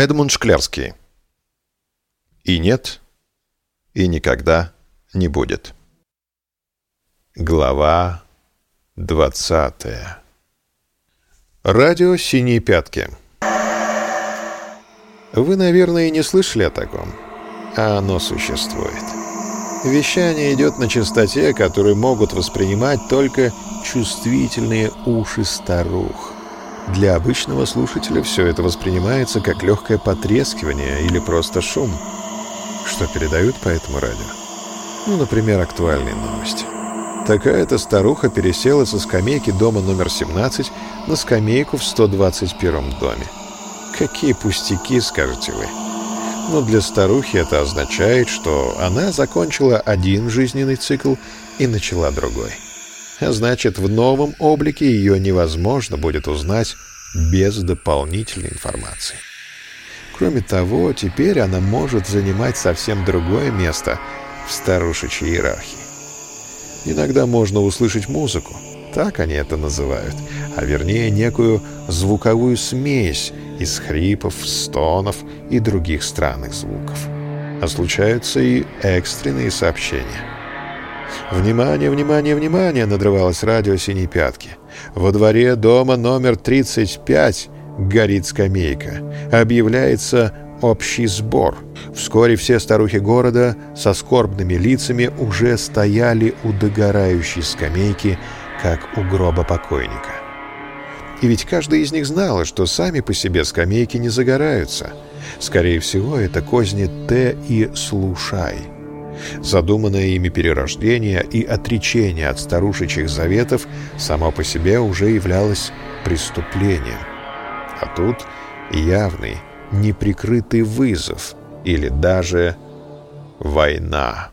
Эдмунд Шклярский. И нет, и никогда не будет. Глава двадцатая. Радио «Синие пятки». Вы, наверное, не слышали о таком, а оно существует. Вещание идет на частоте, которую могут воспринимать только чувствительные уши старух. Для обычного слушателя все это воспринимается как легкое потрескивание или просто шум. Что передают по этому радио? Ну, например, актуальные новости. Такая-то старуха пересела со скамейки дома номер 17 на скамейку в 121 доме. Какие пустяки, скажете вы. Но для старухи это означает, что она закончила один жизненный цикл и начала другой. А значит, в новом облике ее невозможно будет узнать без дополнительной информации. Кроме того, теперь она может занимать совсем другое место в старушечьей иерархии. Иногда можно услышать музыку, так они это называют, а вернее некую звуковую смесь из хрипов, стонов и других странных звуков. А случаются и экстренные сообщения. «Внимание, внимание, внимание!» — надрывалось радио «Синей пятки». «Во дворе дома номер 35 горит скамейка. Объявляется общий сбор. Вскоре все старухи города со скорбными лицами уже стояли у догорающей скамейки, как у гроба покойника. И ведь каждый из них знал, что сами по себе скамейки не загораются. Скорее всего, это козни Т и Слушай. Задуманное ими перерождение и отречение от старушечьих заветов само по себе уже являлось преступлением. А тут явный, неприкрытый вызов или даже война.